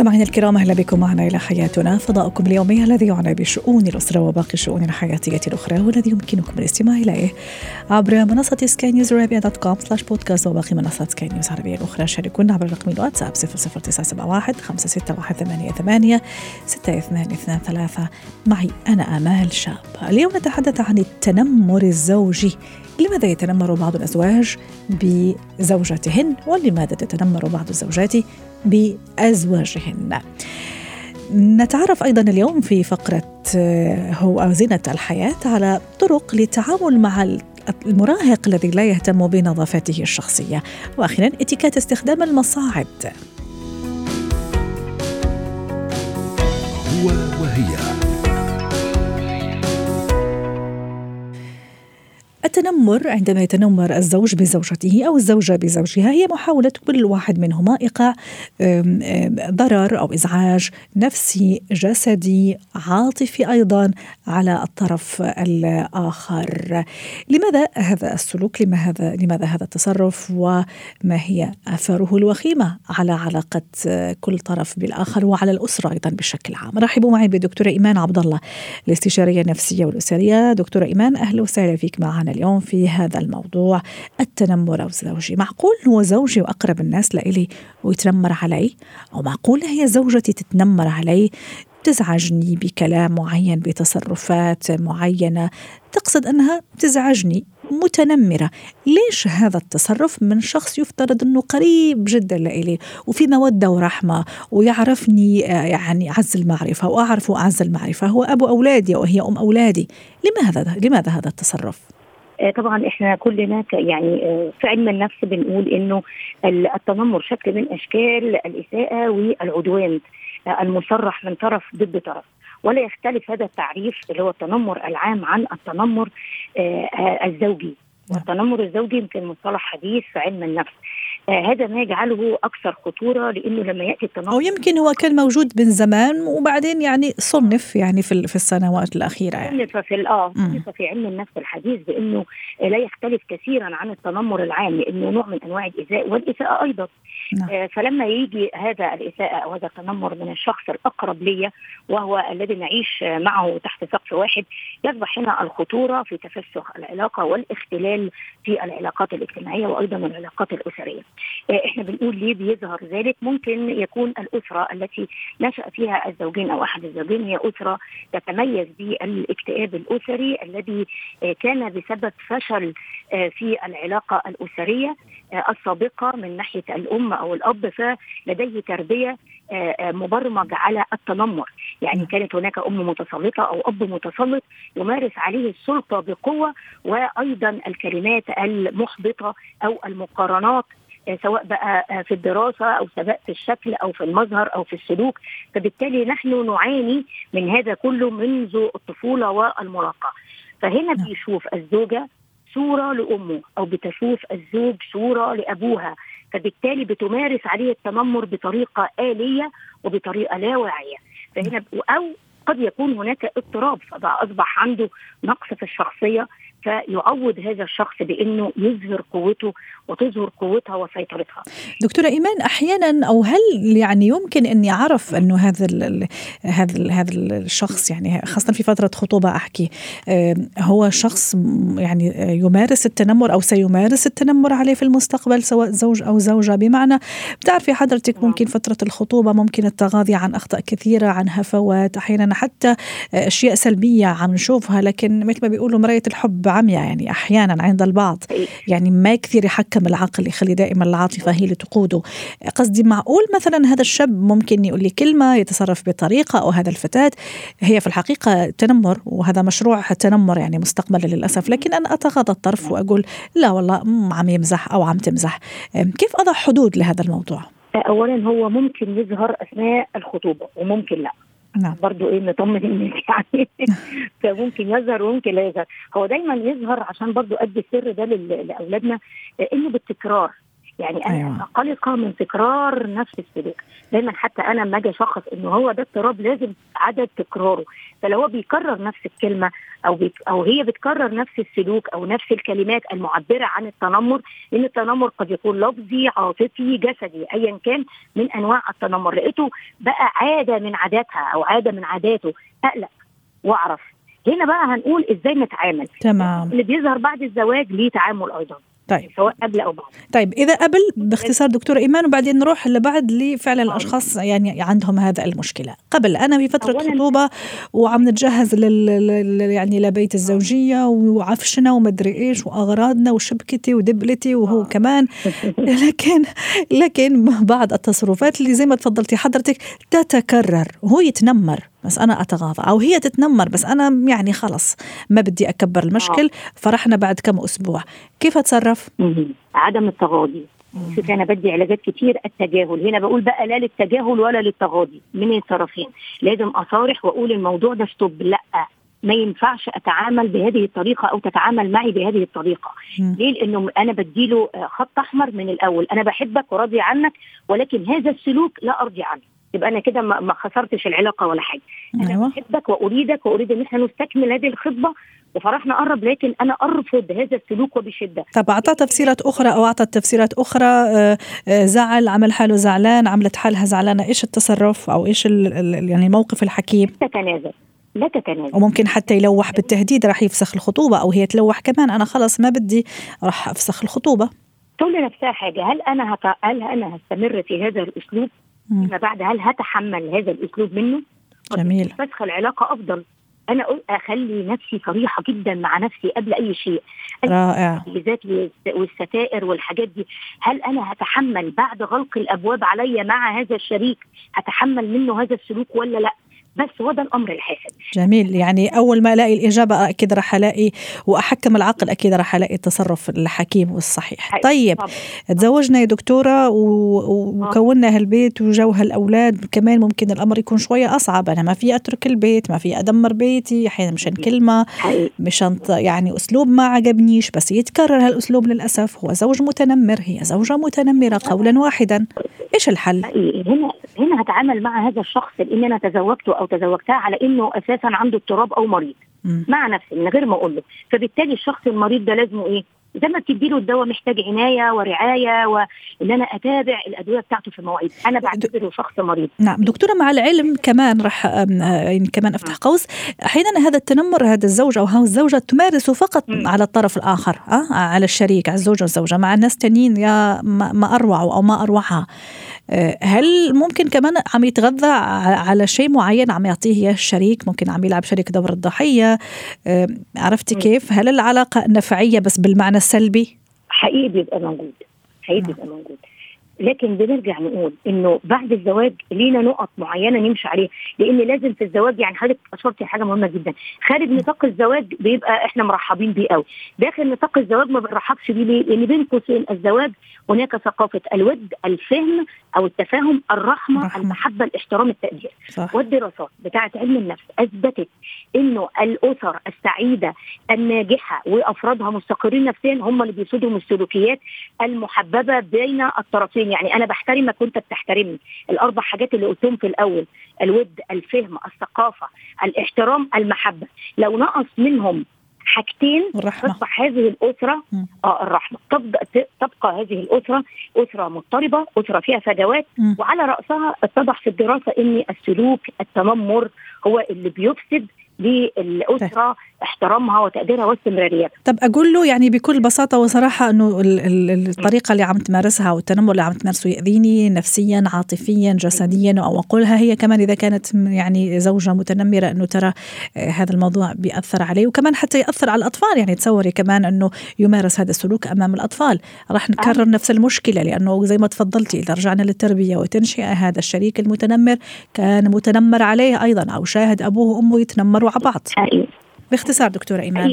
مستمعينا الكرام أهلا بكم معنا إلى حياتنا. فضاؤكم اليومي الذي يعنى بشؤون الأسرة وباقي الشؤون الحياتية الأخرى والذي يمكنكم الاستماع إليه عبر منصة سكاي نيوز عربية dot com slash podcast وباقي منصات سكاي نيوز العربيه الأخرى. شاركونا عبر رقم الواتساب 00971 561 6223 معي أنا آمال شاب. اليوم نتحدث عن التنمر الزوجي. لماذا يتنمر بعض الأزواج بزوجاتهن ولماذا تتنمر بعض الزوجات بأزواجهن؟ نتعرف أيضا اليوم في فقرة آه، هو زينة الحياة على طرق للتعامل مع المراهق الذي لا يهتم بنظافته الشخصية. وأخيرا إتيكات استخدام المصاعد. هو وهي. التنمر عندما يتنمر الزوج بزوجته أو الزوجة بزوجها هي محاولة كل واحد منهما إيقاع ضرر أو إزعاج نفسي جسدي عاطفي أيضا على الطرف الآخر. لماذا هذا السلوك؟ لماذا لماذا هذا التصرف وما هي آثاره الوخيمة على علاقة كل طرف بالآخر وعلى الأسرة أيضا بشكل عام. رحبوا معي بدكتورة إيمان عبد الله الاستشارية النفسية والأسرية. دكتورة إيمان أهلا وسهلا فيك معنا اليوم في هذا الموضوع التنمر الزوجي معقول هو زوجي وأقرب الناس لإلي ويتنمر علي؟ أو معقول هي زوجتي تتنمر علي؟ تزعجني بكلام معين بتصرفات معينة. تقصد أنها تزعجني متنمرة. ليش هذا التصرف من شخص يفترض أنه قريب جدا لإلي وفي مودة ورحمة ويعرفني آه، يعني أعز المعرفة وأعرف أعز المعرفة هو أبو أولادي وهي أم أولادي؟ لماذا لماذا هذا التصرف؟ آه، طبعا إحنا كلنا يعني آه، في علم النفس بنقول إنه التنمر شكل من أشكال الإساءة والعدوان آه، المصرح من طرف ضد طرف. ولا يختلف هذا التعريف اللي هو التنمر العام عن التنمر الزوجي. نعم. والتنمر الزوجي يمكن مصطلح حديث في علم النفس. هذا ما يجعله أكثر خطورة لأنه لما يأتي التنمر أو يمكن هو كان موجود من زمان وبعدين يعني صنف يعني في في السنوات الأخيرة يعني صنف في آه صنف في علم النفس الحديث بأنه لا يختلف كثيرا عن التنمر العام لأنه نوع من أنواع الإيذاء والاساءه أيضا نعم. آه فلما يجي هذا الاساءه أو هذا التنمر من الشخص الأقرب لي وهو الذي نعيش معه تحت سقف واحد يصبح هنا الخطورة في تفسخ العلاقة والاختلال في العلاقات الاجتماعية وأيضا العلاقات الأسرية. آه، إحنا بنقول ليه بيظهر ذلك؟ ممكن يكون الأسرة التي نشأ فيها الزوجين أو أحد الزوجين هي أسرة تتميز بالاكتئاب الأسري الذي آه، كان بسبب فشل آه، في العلاقة الأسرية السابقة من ناحية الأم أو الأب فلديه تربية مبرمج على التنمر. يعني كانت هناك أم متسلطة أو أب متسلط يمارس عليه السلطة بقوة وأيضا الكلمات المحبطة أو المقارنات سواء بقى آه، في الدراسة أو سواء في الشكل أو في المظهر أو في السلوك. فبالتالي نحن نعاني من هذا كله منذ الطفولة والمراهقة. فهنا نعم. بيشوف الزوجة صورة لأمه أو بتشوف الزوج صورة لأبوها. فبالتالي بتمارس عليه التنمر بطريقة آلية وبطريقة لا واعية. فهنا أو قد يكون هناك اضطراب فبقى أصبح عنده نقص في الشخصية. فيعوض هذا الشخص بأنه يظهر قوته وتظهر قوتها وسيطرتها. دكتورة إيمان أحيانا أو هل يعني يمكن أني أعرف أنه هذا ال هذا ال هذا الشخص يعني خاصة في فترة خطوبة أحكي هو شخص يعني يمارس التنمر أو سيمارس التنمر عليه في المستقبل سواء زوج أو زوجة بمعنى بتعرفي حضرتك نعم. ممكن فترة الخطوبة ممكن التغاضي عن أخطاء كثيرة عن هفوات أحيانا حتى أشياء سلبية عم نشوفها لكن مثل ما بيقولوا مراية الحب عمياء يعني أحيانا عند البعض. يعني ما كثير يحكم العقل يخلي دائما العاطفة هي اللي تقوده. قصدي معقول مثلا هذا الشاب ممكن يقول لي كلمة يتصرف بطريقة أو هذا الفتاة؟ هي في الحقيقة تنمر وهذا مشروع تنمر يعني مستقبلا للأسف. لكن أنا أتغاضى الطرف وأقول لا والله عم يمزح أو عم تمزح. كيف أضع حدود لهذا الموضوع؟ اولا هو ممكن يظهر أثناء الخطوبة وممكن لا. نعم. برضو إيه نطمن الناس يعني فممكن يظهر وممكن لا يظهر هو دايما يظهر عشان برضو أدي السر ده لأولادنا إنه بالتكرار يعني أنا أيوة. قلقه من تكرار نفس السلوك. دايما حتى أنا لما أجي أشخص إنه هو ده اضطراب لازم عدد تكراره. فلو هو بيكرر نفس الكلمة أو بيك أو هي بتكرر نفس السلوك أو نفس الكلمات المعبرة عن التنمر لأن التنمر قد يكون لفظي عاطفي جسدي ايا كان من أنواع التنمر. لقيته بقى عادة من عاداتها أو عادة من عاداته. أقلق وأعرف. هنا بقى هنقول إزاي نتعامل. تمام. اللي بيظهر بعد الزواج ليه تعامل أيضا. طيب. سواء قبل أو بعد. طيب إذا قبل باختصار دكتورة إيمان وبعدين نروح لبعد لفعلا الأشخاص يعني عندهم هذا المشكلة. قبل أنا في فترة خطوبة وعم نتجهز لل يعني لبيت الزوجية وعفشنا ومدري إيش وأغراضنا وشبكتي ودبلتي وهو آه. كمان. لكن لكن بعض التصرفات اللي زي ما تفضلتي حضرتك تتكرر وهو يتنمر. بس أنا اتغاضى أو هي تتنمر بس أنا يعني خلص ما بدي أكبر المشكل آه. فرحنا بعد كم أسبوع. كيف أتصرف؟ عدم التغاضي. شوف أنا بدي علاجات كتير التجاهل. هنا بقول بقى لا للتجاهل ولا للتغاضي. من الطرفين. لازم أصارح وأقول الموضوع ده ستوب لا ما ينفعش أتعامل بهذه الطريقة أو تتعامل معي بهذه الطريقة. م. ليه؟ لأنه أنا بديله خط أحمر من الأول. أنا بحبك وراضي عنك ولكن هذا السلوك لا أرضي عنه. يبقى أنا كده ما خسرتش العلاقة ولا حاجة. أنا أيوة. بحبك وأريدك وأريد إن إحنا نستكمل هذه الخطبة وفرحنا قرب لكن أنا أرفض هذا السلوك وبشدة. طب أعطى تفسيرات أخرى أو اعطت تفسيرات أخرى آه، آه، زعل عمل حاله زعلان عملت حالها زعلانة إيش التصرف أو إيش يعني الموقف الحكيم؟ تتنازل لا تتنازل. وممكن حتى يلوح بالتهديد راح يفسخ الخطوبة أو هي تلوح كمان أنا خلص ما بدي راح أفسخ الخطوبة. تقول لنفسها حاجة هل أنا هت... هل أنا هستمر في هذا الأسلوب؟ فيما بعد هل هتحمل هذا الأسلوب منه؟ جميل. فسخ العلاقة أفضل. أنا أخلي نفسي صريحة جدا مع نفسي قبل أي شيء. رائع. بالذات والستائر والحاجات دي. هل أنا هتحمل بعد غلق الأبواب علي مع هذا الشريك؟ هتحمل منه هذا السلوك ولا لأ؟ بس هو ده الأمر الحاسم. جميل. يعني أول ما ألاقي الإجابة أكيد راح ألاقي وأحكم العقل أكيد راح ألاقي التصرف الحكيم والصحيح. طيب طبعا. تزوجنا يا دكتورة وكونا هالبيت وجو هالاولاد كمان ممكن الأمر يكون شوية أصعب. أنا ما في أترك البيت ما في أدمر بيتي أحيانا مشان كلمة مشان يعني أسلوب ما عجبنيش بس يتكرر هالأسلوب للأسف. هو زوج متنمر هي زوجة متنمرة قولا واحدا. إيش الحل؟ هنا هنا هتعامل مع هذا الشخص لأن أنا تزوجته أو تزوجتها على إنه أساسا عنده اضطراب أو مريض. م. مع نفسي من غير ما أقول له. فبالتالي الشخص المريض ده لازمه إيه؟ زي ما بتدي له الدواء محتاج عناية ورعاية وإن أنا أتابع الأدوية بتاعته في مواعيد أنا بعتبره شخص مريض. نعم دكتورة مع العلم كمان راح يعني كمان أفتح قوس. أحيانا هذا التنمر هذا الزوج أو هذه الزوجة تمارسه فقط م. على الطرف الآخر أه؟ على الشريك على الزوج والزوجة. مع الناس تانيين يا ما أروعوا أو ما أروعها. آه، هل ممكن كمان عم يتغذى على شيء معين؟ عم يعطيه اياه الشريك ممكن عم يلعب شريك دور الضحية. آه، عرفتي كيف؟ هل العلاقة نفعية بس بالمعنى السلبي؟ حقيقي بيبقى موجود. حقيقي بيبقى موجود. لكن بنرجع نقول إنه بعد الزواج لينا نقط معينة نمشي عليها لأن لازم في الزواج يعني حضرتك اشرتي حاجة مهمة جدا خارج نطاق الزواج بيبقى إحنا مرحبين بيه قوي داخل نطاق الزواج ما بنرحبش بيه ليه؟ لأن بين قوسين الزواج هناك ثقافة الود الفهم أو التفاهم الرحمة رحمة. المحبة الاحترام التقدير صح. والدراسات بتاعه علم النفس أثبتت إنه الأسر السعيدة الناجحة وأفرادها مستقرين نفسيا هم اللي بيسودهم السلوكيات المحببة بين الطرفين يعني أنا بحترمك وانت بتحترمني الأربع حاجات اللي قلتهم في الأول الود الفهم الثقافة الاحترام المحبة لو نقص منهم حاجتين الرحمة. تصبح هذه الأسرة م. آه الرحمة تبقى تبقى هذه الأسرة أسرة مضطربة أسرة فيها فجوات م. وعلى رأسها اتضح في الدراسة إن السلوك التنمر هو اللي بيفسد للأسرة احترامها وتقديرها واستمراريتها. طب أقول له يعني بكل بساطة وصراحة إنه الطريقة اللي عم تمارسها والتنمر اللي عم تمارسه يأذيني نفسيا عاطفيا جسديا أو أقولها هي كمان إذا كانت يعني زوجة متنمرة إنه ترى آه، هذا الموضوع بيأثر عليه وكمان حتى يأثر على الأطفال يعني تصوري كمان إنه يمارس هذا السلوك أمام الأطفال راح نكرر آه. نفس المشكلة لأنه زي ما تفضلتي إذا رجعنا للتربية وتنشئة هذا الشريك المتنمر كان متنمر عليه أيضا أو شاهد أبوه وأمه يتنمروا على بعض. باختصار دكتورة إيمان.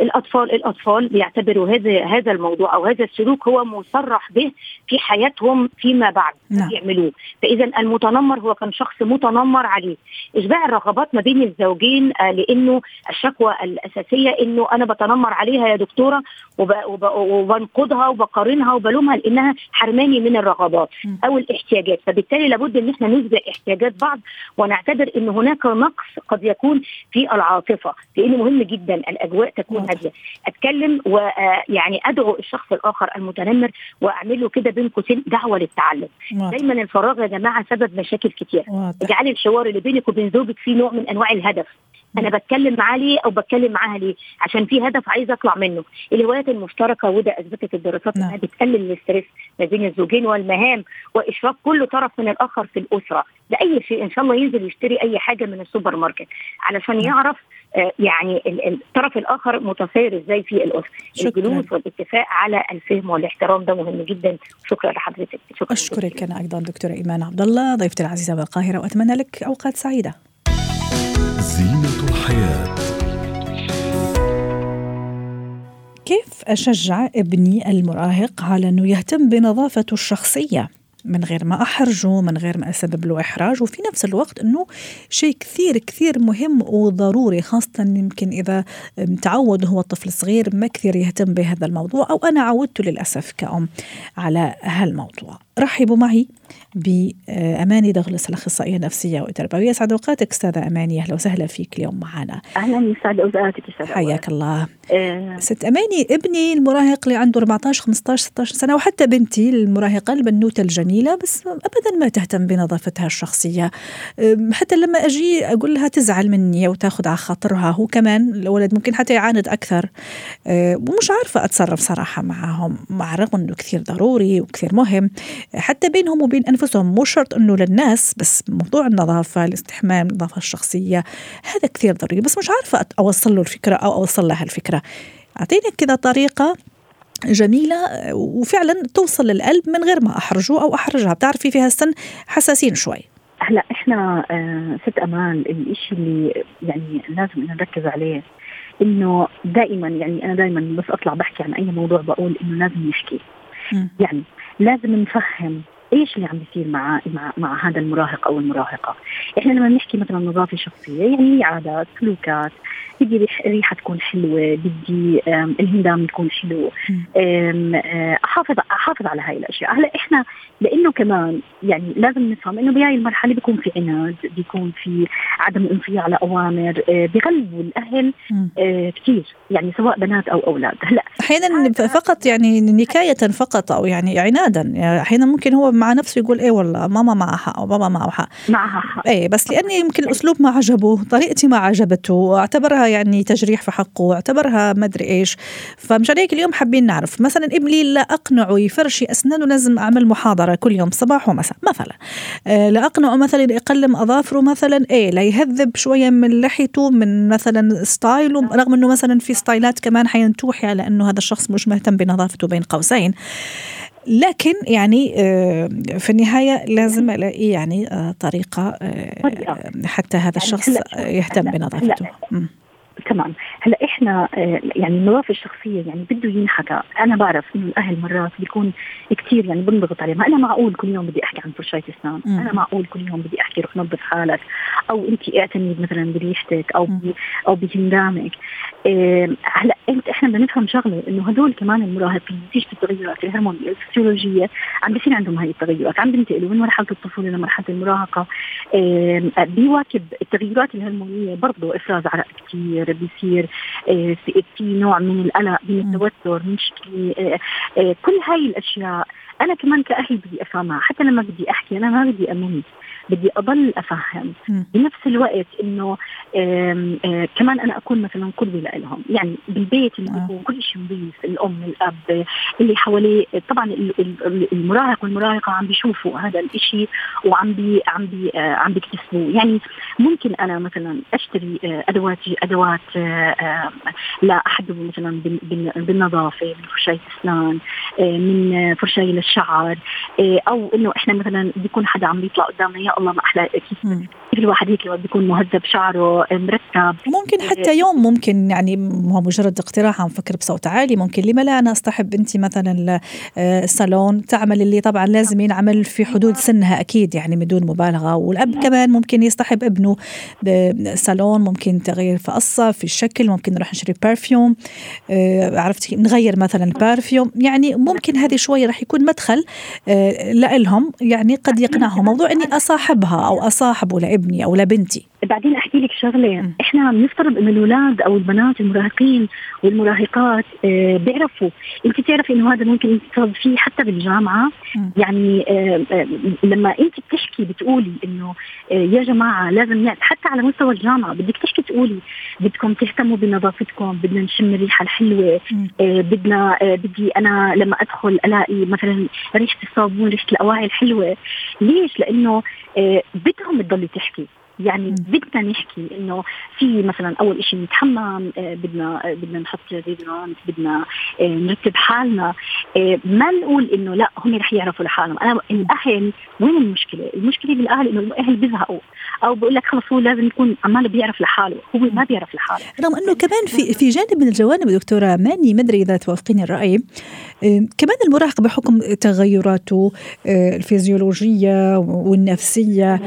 الأطفال الأطفال بيعتبروا هذا هذا الموضوع أو هذا السلوك هو مصرح به في حياتهم فيما بعد نعم. يعملوه فإذا المتنمر هو كان شخص متنمر عليه. إشباع الرغبات ما بين الزوجين آه لأنه الشكوى الأساسية إنه أنا بتنمر عليها يا دكتورة وب وب وبنقضها وبقارنها وبلومها لأنها حرماني من الرغبات أو الاحتياجات. فبالتالي لابد إن إحنا نسبق احتياجات بعض ونعتبر ان هناك نقص قد يكون في العاطفة لأنه مهم جدا الأجواء تكون هادية. أتكلم ويعني أدعو الشخص الآخر المتنمر وأعمل له كده بين قوسين دعوة للتعلم. دايما الفراغ يا جماعة سبب مشاكل كتير. اجعلي الحوار اللي بينك وبين زوجك فيه نوع من أنواع الهدف. أنا بتكلم معاه ليه أو بتكلم معاها ليه؟ عشان في هدف عايز أطلع منه. الهوايات المشتركة وده أثبتت الدراسات إنها نعم. بتقلل الاسترس ما بين الزوجين والمهام وإشراك كل طرف من الآخر في الأسرة. لأي شيء إن شاء الله ينزل يشتري أي حاجة من السوبر ماركت. علشان نعم. يعرف آه يعني الطرف الآخر متسير إزاي في الأسرة؟ الجلوس والاتفاق على الفهم والاحترام ده مهم جدا. شكرا لحضرتك. شكرا أشكرك أنا أيضا دكتورة إيمان عبد الله ضيفتي العزيزة بالقاهره وأتمنى لك أوقات سعيدة. زينة الحياة. كيف أشجع ابني المراهق على أنه يهتم بنظافته الشخصية؟ من غير ما أحرجه من غير ما أسبب له إحراج. وفي نفس الوقت أنه شيء كثير كثير مهم وضروري خاصة يمكن إذا تعود هو الطفل الصغير ما كثير يهتم بهذا الموضوع أو أنا عودته للأسف كأم على هالموضوع. رحبوا معي بأماني دغلس الأخصائية النفسية والتربوية سعد أوقاتك أستاذة أماني. أهلا وسهلا فيك اليوم معنا. أهلا يسعد أوقاتك حياك الله. أه. ست أماني ابني المراهق اللي عنده 14 15 16 سنة وحتى بنتي المراهقة البنوتة الجميلة بس أبدا ما تهتم بنظافتها الشخصية. حتى لما أجي أقول لها تزعل مني وتأخذ على خاطرها هو كمان الولد ممكن حتى يعاند أكثر. ومش عارفة أتصرف صراحة معهم مع الرغم أنه كثير ضروري وكثير مهم. حتى بينهم وبين أنفسهم مو شرط أنه للناس بس موضوع النظافة الاستحمام النظافة الشخصية هذا كثير ضروري. بس مش عارفة أوصل له الفكرة أو أوصل لها الفكرة. أعطيني كذا طريقة جميلة وفعلا توصل للقلب من غير ما أحرجه أو أحرجها. بتعرفي في هالسن حساسين شوي. هلأ إحنا آه ست أمان الشيء اللي يعني لازم نركز عليه إنه دائما يعني أنا دائما بس أطلع بحكي عن أي موضوع بقول إنه لازم نحكي يعني لازم نفهم إيش اللي عم بيصير مع مع مع هذا المراهق أو المراهقة. إحنا لما بنحكي مثلا نظافة شخصية يعني عادات سلوكات بدي ريحة تكون حلوة بدي الهندام يكون حلو. آه، احافظ أحافظ على هاي الأشياء. هلأ إحنا لإنه كمان يعني لازم نفهم إنه بهاي المرحلة بيكون في عناد بيكون في عدم انفياء على اوامر آه، بغلبوا الأهل آه، كثير يعني سواء بنات أو أولاد. هلأ أحيانا فقط يعني نكاية فقط أو يعني عنادا. يعني أحيانا ممكن هو مع نفسه يقول إيه والله ماما معها حق أو بابا معه حق. معها حق. إيه بس لأني يمكن الاسلوب ما عجبه طريقتي ما عجبته أعتبرها يعني تجريح في حقه اعتبرها ما أدري إيش. فمشان هيك اليوم حابين نعرف مثلا ابني لا اقنعه يفرشي أسنانه لازم أعمل محاضرة كل يوم صباح ومساء مثلا. آه لا أقنعه مثلا يقلم أظافره مثلا إيه لا يهذب شوية من لحيته من مثلا ستايله رغم إنه مثلا في ستايلات كمان حين توحي على انه هذا الشخص مش مهتم بنظافته بين قوسين. لكن يعني آه، في النهاية لازم ألاقي يعني آه، طريقة حتى هذا يعني الشخص يهتم بنظافته. تمام. هلا إحنا آه، يعني النظافه الشخصية يعني بده ينحكى. أنا بعرف إنه الأهل مرات بيكون كثير يعني بنضغط عليهم. أنا معقول كل يوم بدي أحكي عن فرشاة اسنان أنا معقول كل يوم بدي أحكي روح نظف حالك؟ أو أنت اعتني مثلا بريحتك أو أو بهندامك هلا أنت إحنا بدنا نفهم شغلة إنه هدول كمان المراهقين نتيجه التغيرات الهرمونيه الفسيولوجيه عم بيصير عندهم هاي التغيرات. عم بينتقلوا من مرحلة الطفولة لمرحلة المراهقة. بيواكب التغيرات الهرمونية برضه إفراز عرق كثير بيصير آه، في نوع من القلق من التوتر من آه، آه، كل هاي الأشياء. أنا كمان كأهل بدي أفهمها حتى لما بدي أحكي أنا ما بدي أمن. بدي أضل أفهم م. بنفس الوقت إنه كمان أنا أكون مثلا قدوه لهم يعني بالبيت اللي بيكون كل شيء نظيف الأم الأب اللي حواليه. طبعا المراهق والمراهقة عم بيشوفوا هذا الشيء وعم بي عم بي عم بيكتسبوه. يعني ممكن أنا مثلا أشتري أدوات أدوات لا احد مثلا بالنظافة بفرشايه اسنان من فرشايه للشعر أو إنه إحنا مثلا بيكون حدا عم يطلع قدامنا يا الله ما أحلى كيف كل واحد هيك بيكون مهذب شعره مرتب. ممكن حتى يوم ممكن يعني هو مجرد اقتراح عم فكر بصوت عالي ممكن لما لا أنا اصطحب بنتي مثلا الصالون تعمل اللي طبعا لازم ينعمل في حدود سنها أكيد يعني بدون مبالغة. والأب كمان ممكن يصطحب ابنه صالون ممكن تغيير في قصة في الشكل ممكن نروح نشتري perfume آه، عرفتي؟ نغير مثلا ال perfume يعني ممكن هذه شوية راح يكون مدخل آه، لهم يعني قد يقنعهم. موضوع إني أصاحبها أو اصاحبه لابني أو لبنتي. بعدين أحكي لك شغلة. م. إحنا بنفترض انه الأولاد أو البنات المراهقين والمراهقات آه بيعرفوا. أنت بتعرفي إنه هذا ممكن يتصاب فيه حتى بالجامعة. م. يعني آه آه لما أنت بتحكي بتقولي إنه آه يا جماعة لازم حتى على مستوى الجامعة بدك تحكي تقولي بدكم تهتموا بنظافتكم بدنا نشم الريحة الحلوة. آه بدنا آه بدي أنا لما أدخل ألاقي مثلا ريحه الصابون ريحه الأواعي الحلوة. ليش؟ لأنه آه بدهم تضلي تحكي. يعني بدنا نحكي إنه في مثلا أول شيء نتحمم آه، بدنا آه، بدنا نحط ديودرانت بدنا آه، نرتب حالنا. ما نقول إنه لا هم رح يعرفوا لحالهم. أنا الأهل وين المشكلة؟ المشكلة بالأهل إنه الأهل بيزهقوا. أو بقول لك خلص هو لازم يكون عماله بيعرف لحاله. هو ما بيعرف لحاله. رغم إنه كمان في في جانب من الجوانب دكتورة ماني مدري إذا توافقيني الرأي كمان المراهق بحكم تغيراته الفيزيولوجية والنفسية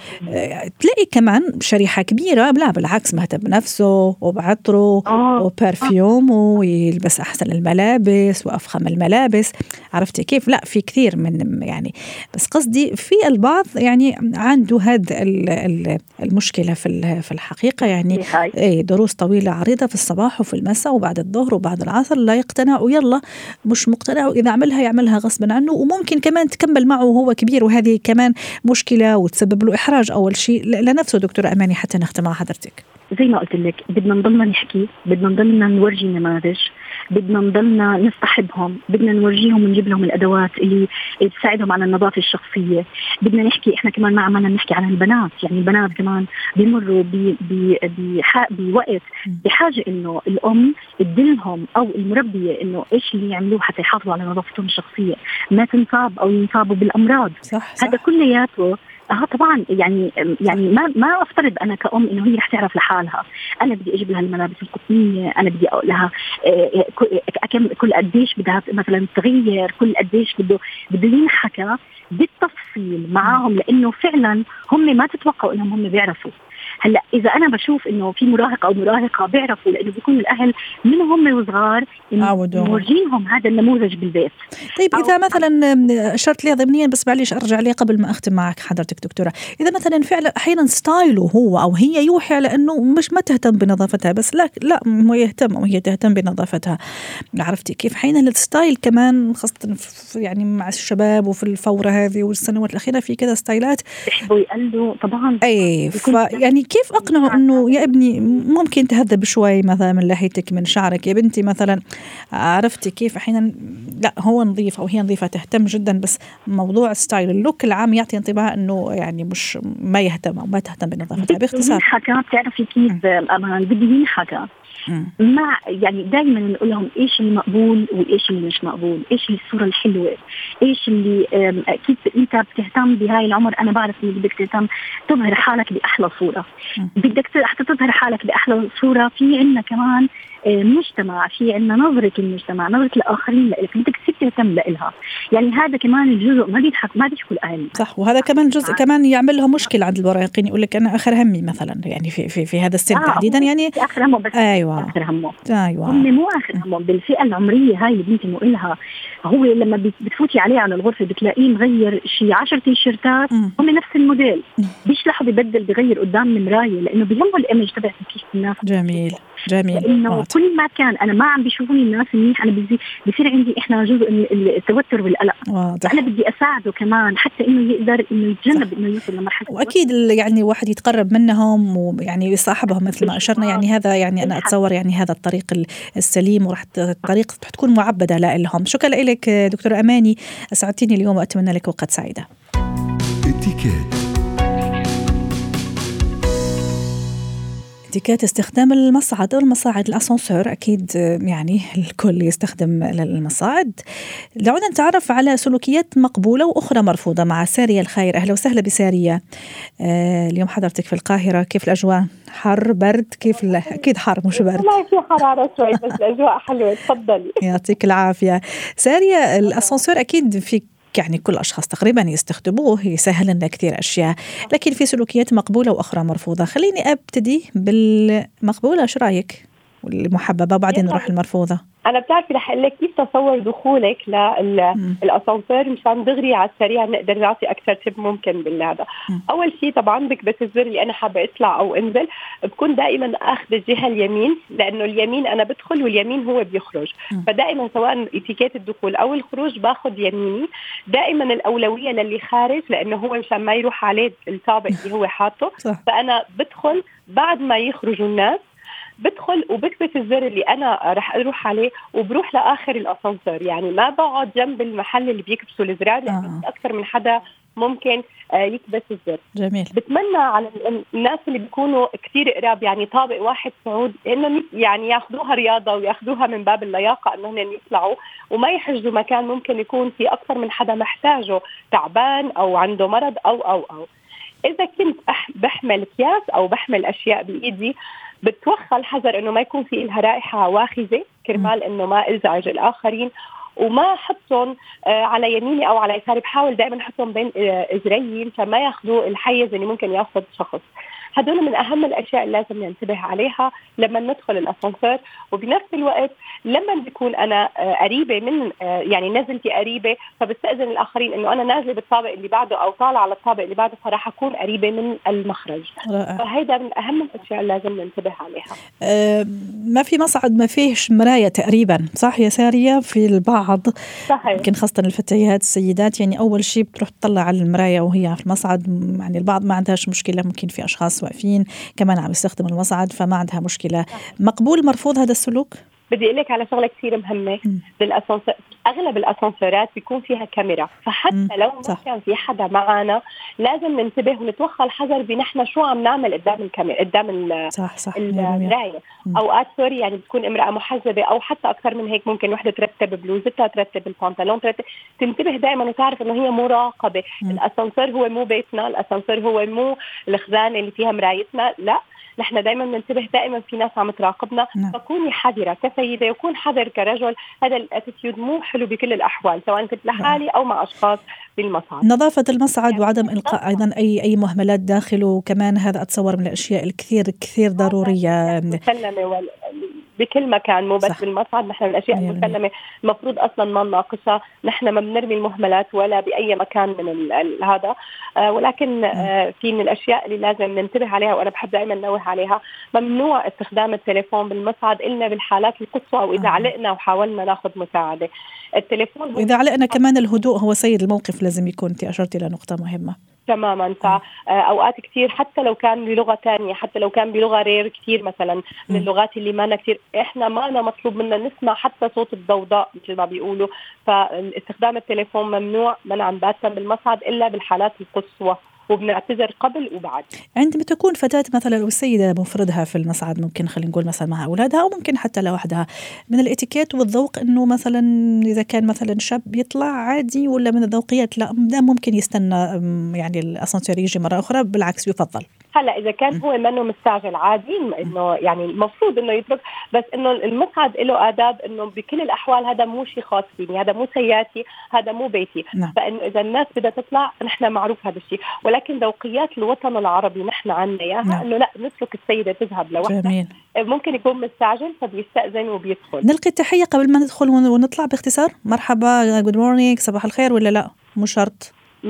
تلاقي كمان كمان شريحة كبيرة لا بالعكس مهتم بنفسه وبعطره آه. وبرفيومه ويلبس أحسن الملابس وأفخم الملابس. عرفتي كيف؟ لا في كثير من يعني بس قصدي في البعض يعني عنده هذا المشكلة في في الحقيقة. يعني اي دروس طويلة عريضة في الصباح وفي المساء وبعد الظهر وبعد العصر لا يقتنع ويلا مش مقتنع وإذا عملها يعملها غصبا عنه. وممكن كمان تكمل معه وهو كبير وهذه كمان مشكلة وتسبب له إحراج أول شيء لنفسه. دكتورة أماني حتى نختم مع حضرتك. زي ما قلت لك بدنا نضلنا نحكي بدنا نضلنا نورجي نماذج بدنا نضلنا نصطحبهم بدنا نورجيهم ونجيب لهم الأدوات اللي تساعدهم على النظافة الشخصية. بدنا نحكي إحنا كمان ما عملنا نحكي عن البنات. يعني البنات كمان بيمروا بوقت بحاجة إنه الأم تدلهم أو المربية إنه إيش اللي يعملوه حتى يحافظوا على نظافتهم الشخصية. ما تنصاب أو ينصابوا بالأمراض. صح, صح. هذا كلياته آه طبعا يعني يعني ما ما أفترض أنا كأم إنه هي رح تعرف لحالها، أنا بدي أجيب لها الملابس القطنية، أنا بدي أقول لها آه، كم كل قديش بدها مثلا تغير، كل قديش بده بده ينحكى بالتفصيل معاهم لأنه فعلا هم ما تتوقعوا إنهم هم بيعرفوا. هلا إذا أنا بشوف إنه في مراهق أو مراهقة بيعرفوا لأنه بيكون الأهل من هم وصغار مورجينهم هذا النموذج بالبيت. طيب إذا مثلا أشرت لي ضمنيا بس معلش أرجع لي قبل ما أختم معك حضرتك دكتورة. إذا مثلا فعلا أحيانا style ه هو أو هي يوحي على إنه مش ما تهتم بنظافتها بس لا لا هو يهتم أو هي تهتم بنظافتها. عرفتي كيف؟ أحيانا ال style كمان خاصة يعني مع الشباب وفي الفورة هذه والسنوات الأخيرة في كذا style ات. بيحبوا يقلدوا طبعا. اي يعني كيف أقنعه إنه يا ابني ممكن تهذب شوي مثلا من لحيتك من شعرك؟ يا بنتي مثلا عرفتي كيف أحيانا؟ لا هو نظيف أو هي نظيفة تهتم جدا بس موضوع style ال look العام يعطي انطباع إنه يعني مش ما يهتم أو ما تهتم بنظافتها باختصار. حكى بتعرفي كيف؟ بدي ينحكى مع يعني دائما نقول لهم إيش المقبول وإيش اللي مش مقبول، إيش الصورة الحلوة، إيش اللي كيف أنت بتهتم بهاي العمر أنا بعرف إنك بدك تهتم تظهر حالك بأحلى صورة. بدك حتى تظهر حالك بأحلى صورة في عندنا كمان آه، مجتمع في عندنا نظرة المجتمع نظرة الآخرين لك بدك تصير تهتم لها يعني هذا كمان الجزء ما بيضحك ما بيحكوا الأهل. صح وهذا كمان جزء كمان يعمل لها مشكلة عند المراهقين يقول لك أنا آخر همي مثلا يعني في في, في هذا السن آه تحديدا يعني آخر همه بس أيوة. آخر همه أيوة. هم مو آخر همه بالفئة العمرية هاي اللي بنتي مقولها هو لما بتفوتي عليه على الغرفة بتلاقيه مغير شيء 10 تيشيرتات. هم نفس الموديل. بيشلح ببدل بغير قدام المراية لأنه بيهمه الإيمج تبعت كيف الناس. جميل. جميل. لأنه كل ما كان أنا ما عم بيشوفوني الناس منيح أنا بصير عندي إحنا جزء من التوتر والقلق. واضح. أنا بدي أساعده كمان حتى إنه يقدر إنه يتجنب إنه يوصل لمرحلة وأكيد يعني واحد يتقرب منهم ويعني يصاحبهم مثل ما أشرنا. يعني هذا يعني أنا أتصور يعني هذا الطريق السليم وراح الطريق تكون معبدة لهم شكرا لك دكتوره أماني. اسعدتيني اليوم وأتمنى لك اوقات سعيدة. اتيكيت استخدام المصعد أو المصاعد الأسانسور أكيد يعني الكل يستخدم المصاعد. دعونا نتعرف على سلوكيات مقبولة وأخرى مرفوضة مع سارية الخير أهلا وسهلا بسارية. آه اليوم حضرتك في القاهرة. كيف الأجواء؟ حر برد؟ كيف أكيد حر مش برد. لا في حرارة شوي بس الأجواء حلوة. تفضلي. يعطيك العافية. سارية الأسانسور أكيد في يعني كل الأشخاص تقريبا يستخدموه يسهل لنا كثير أشياء. لكن في سلوكيات مقبولة وأخرى مرفوضة. خليني أبتدي بالمقبولة شو رأيك؟ والمحببة وبعدين نروح المرفوضة. أنا بتعرفي رح أقول لك كيف تصور دخولك للاسانسير مشان دغري على السريع نقدر نعطي أكثر تب ممكن بالهذا. أول شيء طبعا بكبس الزر اللي أنا حابة أطلع أو أنزل بكون دائما أخذ الجهة اليمين لأنه اليمين أنا بدخل واليمين هو بيخرج. فدائما سواء إتيكيت الدخول أو الخروج باخذ يميني. دائما الأولوية للي خارج لأنه هو مشان ما يروح عليه الطابق اللي هو حاطه. فأنا بدخل بعد ما يخرجوا الناس بدخل وبكبس الزر اللي أنا رح أروح عليه وبروح لآخر الأسانسير. يعني ما بقعد جنب المحل اللي بيكبسوا الزرار لأنه آه. أكثر من حدا ممكن آه، يكبس الزر. جميل. بتمنى على الناس اللي بيكونوا كثير قراب يعني طابق واحد صعود إنه يعني ياخذوها رياضة وياخذوها من باب اللياقة إنهم يطلعوا وما يحجزوا مكان ممكن يكون في أكثر من حدا محتاجه تعبان أو عنده مرض أو أو أو. إذا كنت بحمل أكياس أو بحمل أشياء بإيدي بتوخى الحذر إنه ما يكون في لها رائحة واخذة كرمال إنه ما إزعج الآخرين وما احطهم آه، على يميني أو على يساري بحاول دائما أحطهم بين اجريي مشان ما ياخذوا الحيز اللي ممكن ياخذ شخص. هدول من أهم الأشياء اللي لازم ننتبه عليها لما ندخل الأسانسير. وبنفس الوقت لما بكون أنا آه، قريبة من آه، يعني نزلتي قريبة فبستأذن الآخرين إنه أنا نازلة بالطابق اللي بعده أو طالعة على الطابق اللي بعده فراح أكون قريبة من المخرج. رائع. فهيدا من أهم الأشياء اللي لازم ننتبه عليها. أه ما في مصعد ما فيهش مرايه تقريبا صح يا سارية؟ في البعض. صحيح. يمكن خاصة الفتيات السيدات يعني أول شيء بتروح تطلع على المرايه وهي في المصعد يعني البعض ما عندهاش مشكلة ممكن في أشخاص واقفين كمان عم يستخدموا المصعد فما عندها مشكلة. مقبول مرفوض هذا السلوك؟ بدي أقول لك على شغلة كثير مهمة بالأسانسير. أغلب الأسانسيرات بيكون فيها كاميرا. فحتى مم. لو ما. كان في حدا معنا لازم ننتبه ونتوخى الحذر بنحن شو عم نعمل قدام الكاميرا قدام صح صح المراية. أوقات سوري يعني بتكون امرأة محجبة أو حتى أكثر من هيك ممكن وحدة ترتب بلوزتها ترتب البنطلون ترتب. تنتبه دائما وتعرف إنه هي مراقبه الأسانسير هو مو بيتنا الأسانسير هو مو الخزانة اللي فيها مرايتنا لا. نحن دائما بننتبه دائما في ناس عم تراقبنا. نعم. فكوني حذرة كسيدة وكون حذر كرجل هذا الأتيتيود مو حلو بكل الأحوال سواء كنت لحالي أو مع أشخاص بالمصعد نظافة المصعد يعني وعدم إلقاء أيضا أي أي مهملات داخله وكمان هذا أتصور من الأشياء الكثير كثير ضرورية. مسلمة بكل مكان مو بس. بالمصعد نحن الأشياء المسلمة المفروض أصلا ما نناقشها. نحن ما بنرمي المهملات ولا بأي مكان من هذا. آه ولكن آه في من الأشياء اللي لازم ننتبه عليها وأنا بحب دائما انوه عليها. ممنوع استخدام التليفون بالمصعد إلا بالحالات القصوى وإذا آه. علقنا وحاولنا ناخذ مساعدة. التليفون وإذا علقنا كمان الهدوء هو سيد الموقف لازم يكون انت أشرتي إلى نقطه مهمة. تماما. فاوقات آه، كثير حتى لو كان بلغة ثانية حتى لو كان بلغة رير كثير مثلا من اللغات اللي ما كثير إحنا ما أنا مطلوب منا نسمع حتى صوت الضوضاء مثل ما بيقولوا. فاستخدام التليفون ممنوع منعا باتا بالمصعد إلا بالحالات القصوى. وبنعتذر قبل وبعد. عندما تكون فتاة مثلا أو السيدة مفردها في المصعد ممكن خلينا نقول مثلا مع أولادها أو ممكن حتى لوحدها. من الإتيكيت والذوق أنه مثلا إذا كان مثلا شاب يطلع عادي ولا من الذوقيات لا ده ممكن يستنى يعني الأسانسير يجي مرة أخرى بالعكس يفضل. هلا إذا كان هو منه مستعجل عادي إنه يعني المفروض إنه يترك بس إنه المصعد له آداب إنه بكل الأحوال هذا مو شيء خاص فيني هذا مو سيارتي هذا مو بيتي. نعم. فإنه إذا الناس بدها تطلع نحن معروف هذا الشيء. ولكن ذوقيات الوطن العربي نحن عنا إياها نعم. إنه لا نترك السيدة تذهب لوحدها. جميل. ممكن يكون مستعجل فبيستأذن وبيدخل. نلقي التحية قبل ما ندخل ونطلع باختصار. مرحبا good morning صباح الخير ولا لا؟ مو شرط. 100% 100%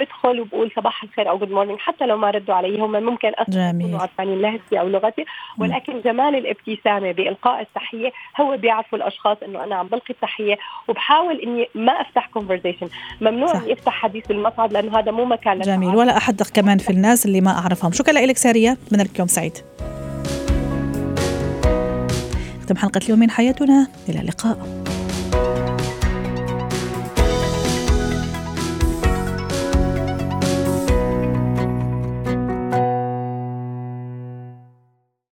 بدخل وبقول صباح الخير أو good morning حتى لو ما ردوا علي هم ممكن أصلا يكونوا عارفين لهجتي أو لغتي. ولكن جمال الابتسامة بإلقاء التحية هو بيعرفوا الأشخاص إنه أنا عم بلقي التحية وبحاول إني ما أفتح conversation ممنوع إني أفتح حديث بالمصعد لأنه هذا مو مكان جميل. ولا احدق كمان في الناس اللي ما أعرفهم. شكرا لك سارية. اتمنى لك يوم سعيد. ختم حلقة اليوم من حياتنا. إلى اللقاء.